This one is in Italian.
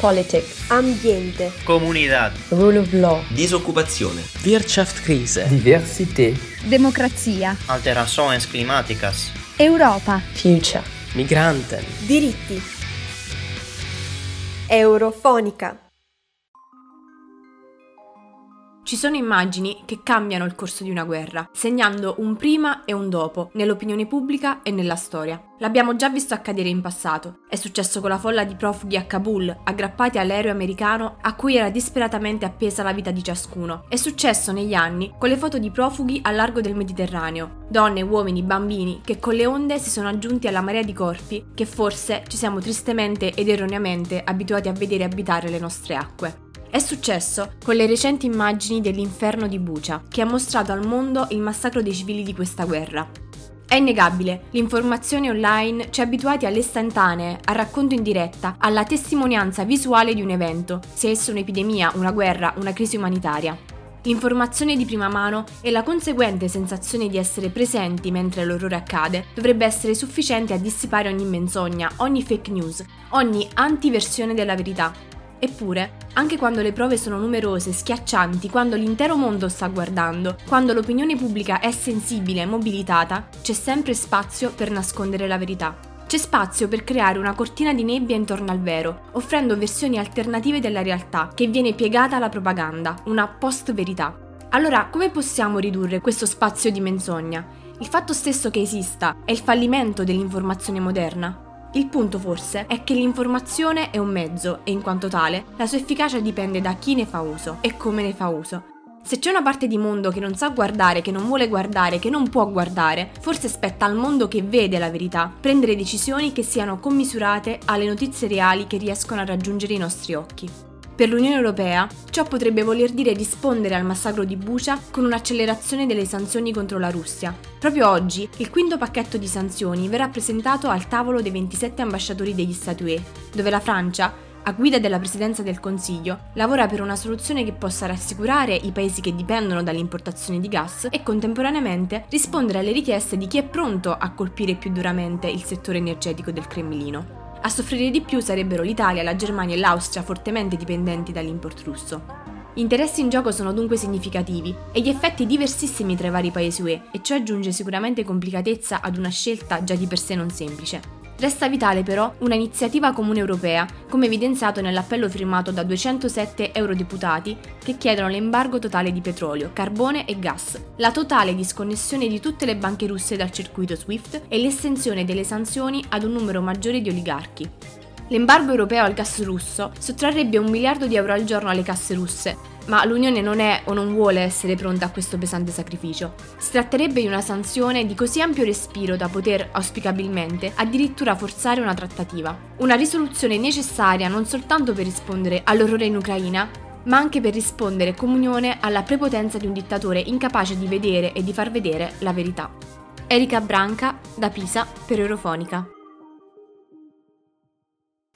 Politics, ambiente, comunità, rule of law, disoccupazione, Wirtschaftskrise, diversità, democrazia, alterações climáticas, Europa, future, migranten, diritti. Eurofonica. Ci sono immagini che cambiano il corso di una guerra, segnando un prima e un dopo nell'opinione pubblica e nella storia. L'abbiamo già visto accadere in passato. È successo con la folla di profughi a Kabul, aggrappati all'aereo americano a cui era disperatamente appesa la vita di ciascuno. È successo negli anni con le foto di profughi al largo del Mediterraneo, donne, uomini, bambini che con le onde si sono aggiunti alla marea di corpi che forse ci siamo tristemente ed erroneamente abituati a vedere abitare le nostre acque. È successo con le recenti immagini dell'inferno di Bucha, che ha mostrato al mondo il massacro dei civili di questa guerra. È innegabile, l'informazione online ci ha abituati alle istantanee, al racconto in diretta, alla testimonianza visuale di un evento, sia esso un'epidemia, una guerra, una crisi umanitaria. L'informazione di prima mano e la conseguente sensazione di essere presenti mentre l'orrore accade dovrebbe essere sufficiente a dissipare ogni menzogna, ogni fake news, ogni antiversione della verità, Eppure, anche quando le prove sono numerose, schiaccianti, quando l'intero mondo sta guardando, quando l'opinione pubblica è sensibile e mobilitata, c'è sempre spazio per nascondere la verità. C'è spazio per creare una cortina di nebbia intorno al vero, offrendo versioni alternative della realtà che viene piegata alla propaganda, una post-verità. Allora, come possiamo ridurre questo spazio di menzogna? Il fatto stesso che esista è il fallimento dell'informazione moderna? Il punto forse è che l'informazione è un mezzo e in quanto tale la sua efficacia dipende da chi ne fa uso e come ne fa uso. Se c'è una parte di mondo che non sa guardare, che non vuole guardare, che non può guardare, forse spetta al mondo che vede la verità prendere decisioni che siano commisurate alle notizie reali che riescono a raggiungere i nostri occhi. Per l'Unione Europea ciò potrebbe voler dire rispondere al massacro di Bucha con un'accelerazione delle sanzioni contro la Russia. Proprio oggi il quinto pacchetto di sanzioni verrà presentato al tavolo dei 27 ambasciatori degli Stati UE, dove la Francia, a guida della Presidenza del Consiglio, lavora per una soluzione che possa rassicurare i paesi che dipendono dall'importazione di gas e contemporaneamente rispondere alle richieste di chi è pronto a colpire più duramente il settore energetico del Cremlino. A soffrire di più sarebbero l'Italia, la Germania e l'Austria fortemente dipendenti dall'import russo. Gli interessi in gioco sono dunque significativi e gli effetti diversissimi tra i vari paesi UE e ciò aggiunge sicuramente complicatezza ad una scelta già di per sé non semplice. Resta vitale però una iniziativa comune europea, come evidenziato nell'appello firmato da 207 eurodeputati che chiedono l'embargo totale di petrolio, carbone e gas, la totale disconnessione di tutte le banche russe dal circuito SWIFT e l'estensione delle sanzioni ad un numero maggiore di oligarchi. L'embargo europeo al gas russo sottrarrebbe un miliardo di euro al giorno alle casse russe, ma l'Unione non è o non vuole essere pronta a questo pesante sacrificio. Si tratterebbe di una sanzione di così ampio respiro da poter, auspicabilmente, addirittura forzare una trattativa. Una risoluzione necessaria non soltanto per rispondere all'orrore in Ucraina, ma anche per rispondere con unione alla prepotenza di un dittatore incapace di vedere e di far vedere la verità. Erika Branca, da Pisa, per Eurofonica.